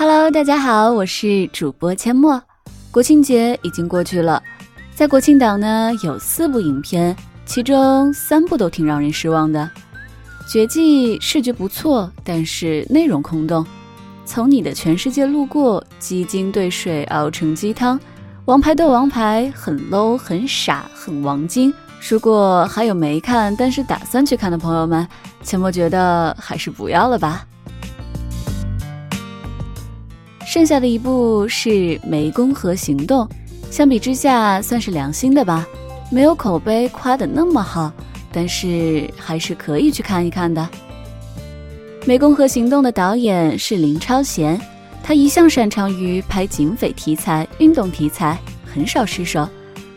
Hello，大家好，我是主播阡陌。国庆节已经过去了，在国庆档呢有四部影片，其中三部都挺让人失望的。《绝技》视觉不错，但是内容空洞。从你的全世界路过，鸡精兑水熬成鸡汤。王牌对王牌很 low，很傻，很王晶。如果还有没看但是打算去看的朋友们，阡陌觉得还是不要了吧。剩下的一部是《湄公河行动》，相比之下算是良心的吧，没有口碑夸的那么好，但是还是可以去看一看的。《湄公河行动》的导演是林超贤，他一向擅长于拍警匪题材、运动题材，很少失手，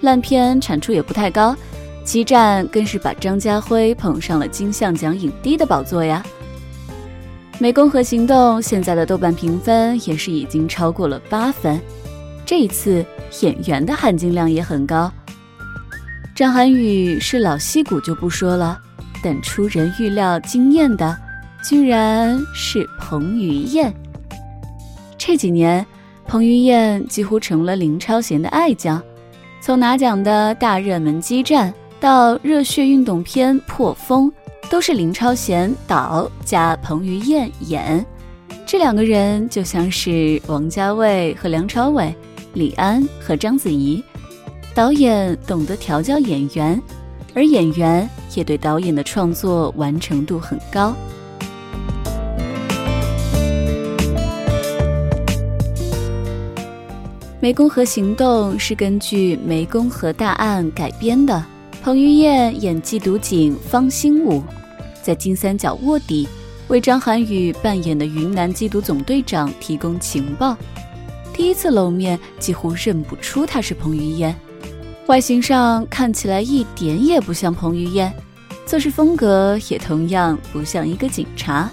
烂片产出也不太高。激战更是把张家辉捧上了金像奖影帝的宝座呀！《湄公河行动》现在的豆瓣评分也是已经超过了八分，这一次演员的含金量也很高。张涵予是老戏骨就不说了，但出人预料惊艳的居然是彭于晏。这几年，彭于晏几乎成了林超贤的爱将，从拿奖的大热门激战。到热血运动片《破风》，都是林超贤导加彭于晏演，这两个人就像是王家卫和梁朝伟、李安和章子怡。导演懂得调教演员，而演员也对导演的创作完成度很高。《湄公河行动》是根据湄公河大案改编的。彭于晏演缉毒警方兴武，在金三角卧底，为张涵予扮演的云南缉毒总队长提供情报。第一次露面，几乎认不出他是彭于晏，外形上看起来一点也不像彭于晏，做事风格也同样不像一个警察。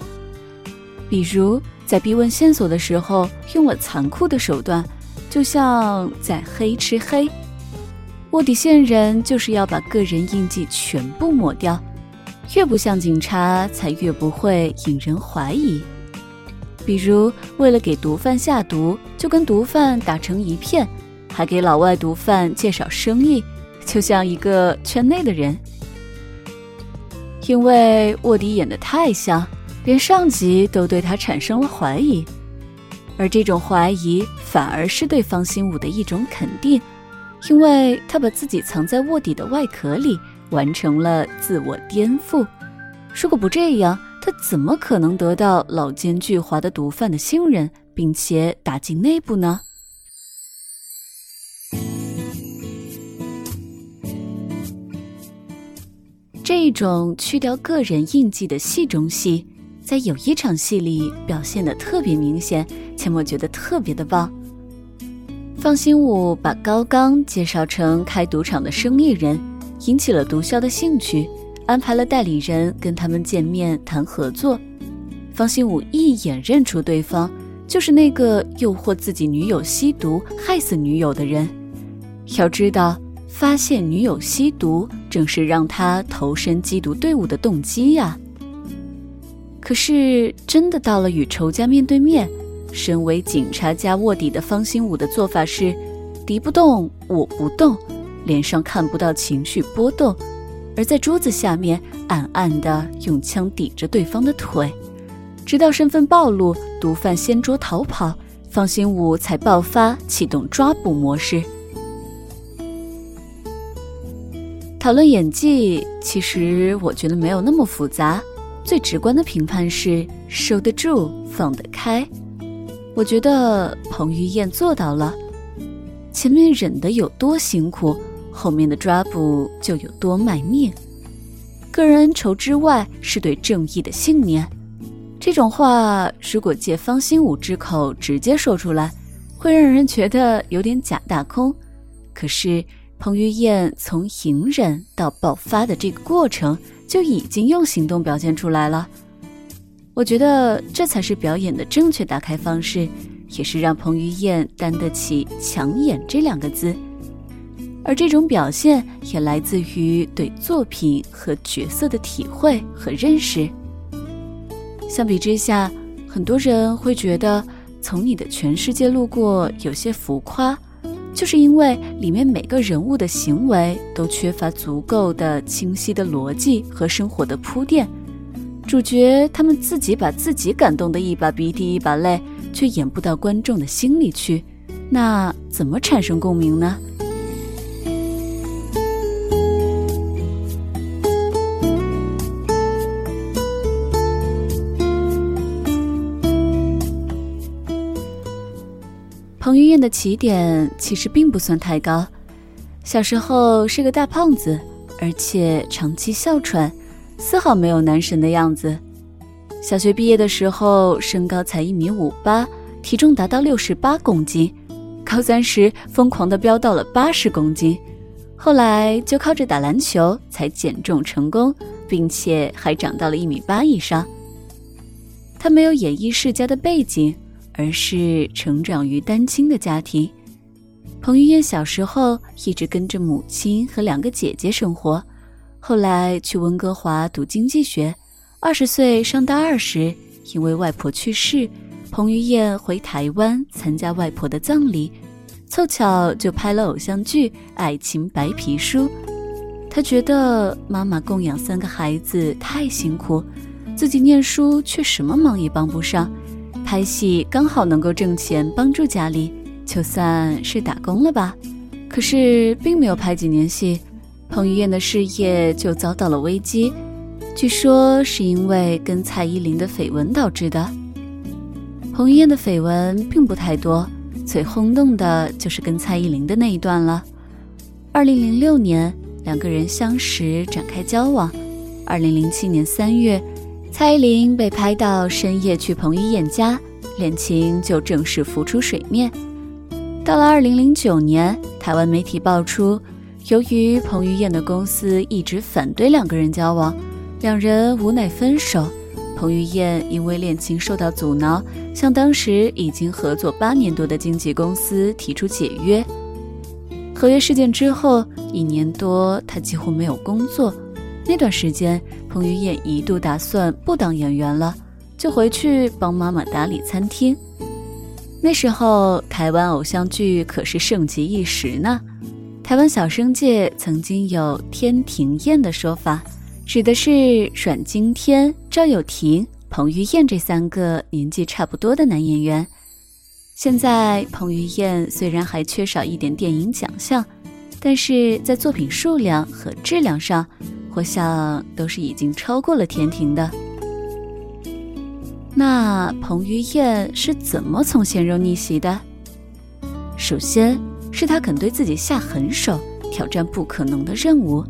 比如在逼问线索的时候，用了残酷的手段，就像在黑吃黑。卧底线人就是要把个人印记全部抹掉，越不像警察，才越不会引人怀疑。比如为了给毒贩下毒，就跟毒贩打成一片，还给老外毒贩介绍生意，就像一个圈内的人。因为卧底演得太像，连上级都对他产生了怀疑，而这种怀疑反而是对方兴武的一种肯定。因为他把自己藏在卧底的外壳里，完成了自我颠覆。如果不这样，他怎么可能得到老奸巨猾的毒贩的信任，并且打进内部呢？这一种去掉个人印记的戏中戏，在有一场戏里表现的特别明显，阡陌觉得特别的棒。方兴武把高刚介绍成开赌场的生意人，引起了毒枭的兴趣，安排了代理人跟他们见面谈合作。方兴武一眼认出对方就是那个诱惑自己女友吸毒害死女友的人。要知道，发现女友吸毒正是让他投身缉毒队伍的动机呀。可是，真的到了与仇家面对面。身为警察加卧底的方兴武的做法是：敌不动我不动，脸上看不到情绪波动，而在桌子下面暗暗的用枪抵着对方的腿，直到身份暴露，毒贩掀桌逃跑，方兴武才爆发启动抓捕模式。讨论演技，其实我觉得没有那么复杂，最直观的评判是收得住，放得开。我觉得彭于晏做到了，前面忍得有多辛苦，后面的抓捕就有多卖命。个人恩仇之外，是对正义的信念。这种话如果借方兴武之口直接说出来，会让人觉得有点假大空。可是彭于晏从隐忍到爆发的这个过程，就已经用行动表现出来了。我觉得这才是表演的正确打开方式，也是让彭于晏担得起“抢眼”这两个字。而这种表现也来自于对作品和角色的体会和认识。相比之下，很多人会觉得从你的全世界路过有些浮夸，就是因为里面每个人物的行为都缺乏足够的清晰的逻辑和生活的铺垫。主角他们自己把自己感动的一把鼻涕一把泪，却演不到观众的心里去，那怎么产生共鸣呢？彭于晏的起点其实并不算太高，小时候是个大胖子，而且长期哮喘。丝毫没有男神的样子。小学毕业的时候，身高才一米五八，体重达到六十八公斤。高三时，疯狂的飙到了八十公斤。后来就靠着打篮球才减重成功，并且还长到了一米八以上。他没有演艺世家的背景，而是成长于单亲的家庭。彭于晏小时候一直跟着母亲和两个姐姐生活。后来去温哥华读经济学，二十岁上大二时，因为外婆去世，彭于晏回台湾参加外婆的葬礼，凑巧就拍了偶像剧《爱情白皮书》。他觉得妈妈供养三个孩子太辛苦，自己念书却什么忙也帮不上，拍戏刚好能够挣钱帮助家里，就算是打工了吧。可是并没有拍几年戏。彭于晏的事业就遭到了危机，据说是因为跟蔡依林的绯闻导致的。彭于晏的绯闻并不太多，最轰动的就是跟蔡依林的那一段了。二零零六年，两个人相识展开交往。二零零七年三月，蔡依林被拍到深夜去彭于晏家，恋情就正式浮出水面。到了二零零九年，台湾媒体爆出。由于彭于晏的公司一直反对两个人交往，两人无奈分手。彭于晏因为恋情受到阻挠，向当时已经合作八年多的经纪公司提出解约。合约事件之后一年多，他几乎没有工作。那段时间，彭于晏一度打算不当演员了，就回去帮妈妈打理餐厅。那时候，台湾偶像剧可是盛极一时呢。台湾小生界曾经有“天庭宴”的说法，指的是阮经天、赵又廷、彭于晏这三个年纪差不多的男演员。现在彭于晏虽然还缺少一点电影奖项，但是在作品数量和质量上，我想都是已经超过了天庭的。那彭于晏是怎么从鲜肉逆袭的？首先。是他肯对自己下狠手，挑战不可能的任务。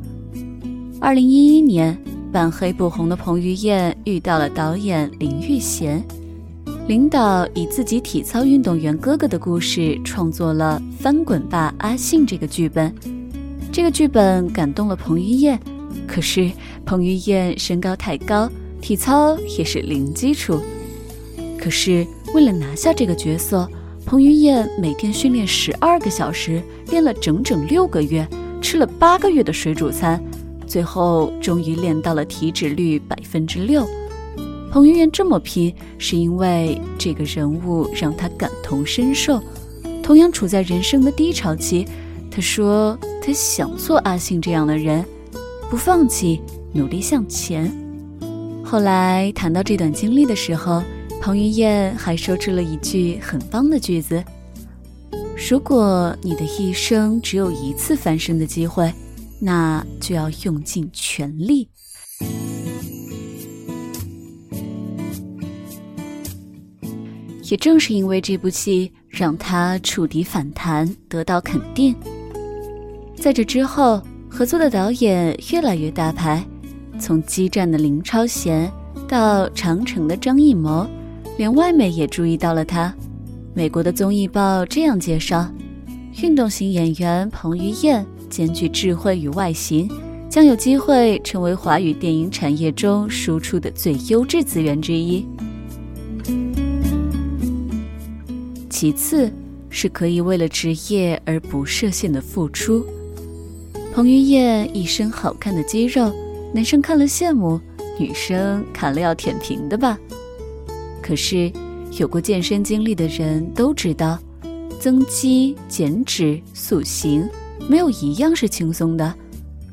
二零一一年，半黑不红的彭于晏遇到了导演林玉贤，领导以自己体操运动员哥哥的故事创作了《翻滚吧，阿信》这个剧本。这个剧本感动了彭于晏，可是彭于晏身高太高，体操也是零基础。可是为了拿下这个角色。彭于晏每天训练十二个小时，练了整整六个月，吃了八个月的水煮餐，最后终于练到了体脂率百分之六。彭于晏这么拼，是因为这个人物让他感同身受。同样处在人生的低潮期，他说他想做阿信这样的人，不放弃，努力向前。后来谈到这段经历的时候。彭于晏还说出了一句很棒的句子：“如果你的一生只有一次翻身的机会，那就要用尽全力。”也正是因为这部戏，让他触底反弹，得到肯定。在这之后，合作的导演越来越大牌，从《激战》的林超贤到《长城》的张艺谋。连外媒也注意到了他。美国的综艺报这样介绍：运动型演员彭于晏兼具智慧与外形，将有机会成为华语电影产业中输出的最优质资源之一。其次，是可以为了职业而不设限的付出。彭于晏一身好看的肌肉，男生看了羡慕，女生看了要舔屏的吧？可是，有过健身经历的人都知道，增肌、减脂、塑形，没有一样是轻松的。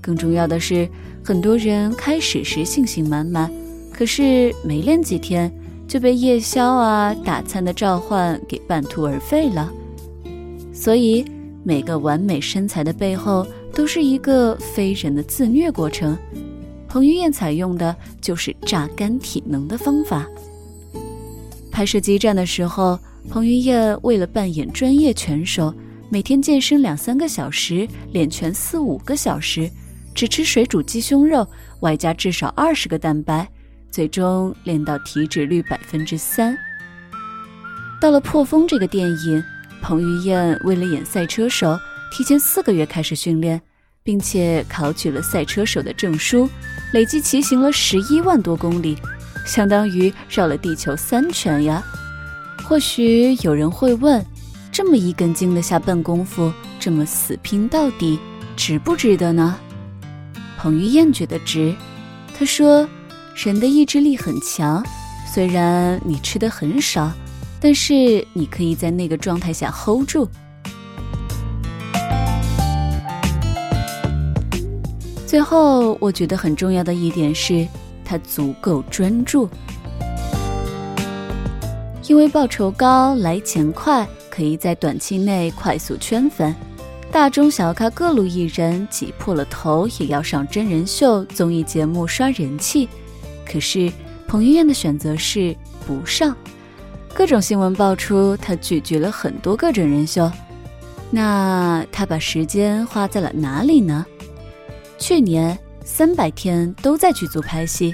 更重要的是，很多人开始时信心满满，可是没练几天就被夜宵啊、打餐的召唤给半途而废了。所以，每个完美身材的背后，都是一个非人的自虐过程。彭于晏采用的就是榨干体能的方法。拍摄激战的时候，彭于晏为了扮演专业拳手，每天健身两三个小时，练拳四五个小时，只吃水煮鸡胸肉，外加至少二十个蛋白，最终练到体脂率百分之三。到了《破风》这个电影，彭于晏为了演赛车手，提前四个月开始训练。并且考取了赛车手的证书，累计骑行了十一万多公里，相当于绕了地球三圈呀！或许有人会问，这么一根筋的下笨功夫，这么死拼到底，值不值得呢？彭于晏觉得值。他说：“人的意志力很强，虽然你吃的很少，但是你可以在那个状态下 hold 住。”最后，我觉得很重要的一点是，他足够专注。因为报酬高、来钱快，可以在短期内快速圈粉，大中小咖各路艺人挤破了头也要上真人秀、综艺节目刷人气。可是彭于晏的选择是不上，各种新闻爆出他拒绝了很多个真人秀。那他把时间花在了哪里呢？去年三百天都在剧组拍戏，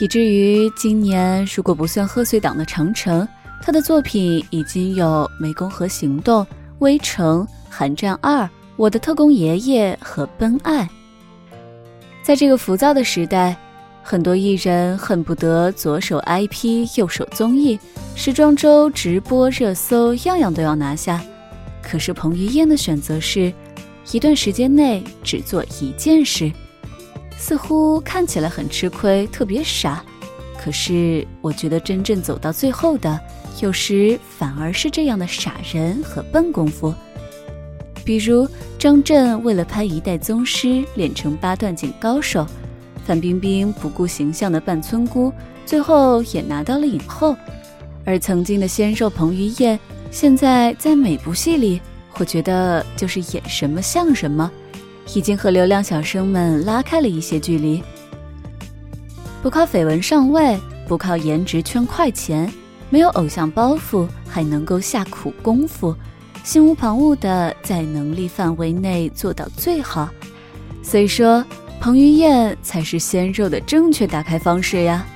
以至于今年如果不算贺岁档的长城，他的作品已经有《湄公河行动》《微城》《寒战二》《我的特工爷爷》和《奔爱》。在这个浮躁的时代，很多艺人恨不得左手 IP，右手综艺，时装周、直播、热搜，样样都要拿下。可是彭于晏的选择是。一段时间内只做一件事，似乎看起来很吃亏，特别傻。可是我觉得真正走到最后的，有时反而是这样的傻人和笨功夫。比如张震为了拍《一代宗师》练成八段锦高手，范冰冰不顾形象的扮村姑，最后也拿到了影后。而曾经的鲜肉彭于晏，现在在每部戏里。我觉得就是演什么像什么，已经和流量小生们拉开了一些距离。不靠绯闻上位，不靠颜值圈快钱，没有偶像包袱，还能够下苦功夫，心无旁骛的在能力范围内做到最好。所以说，彭于晏才是鲜肉的正确打开方式呀。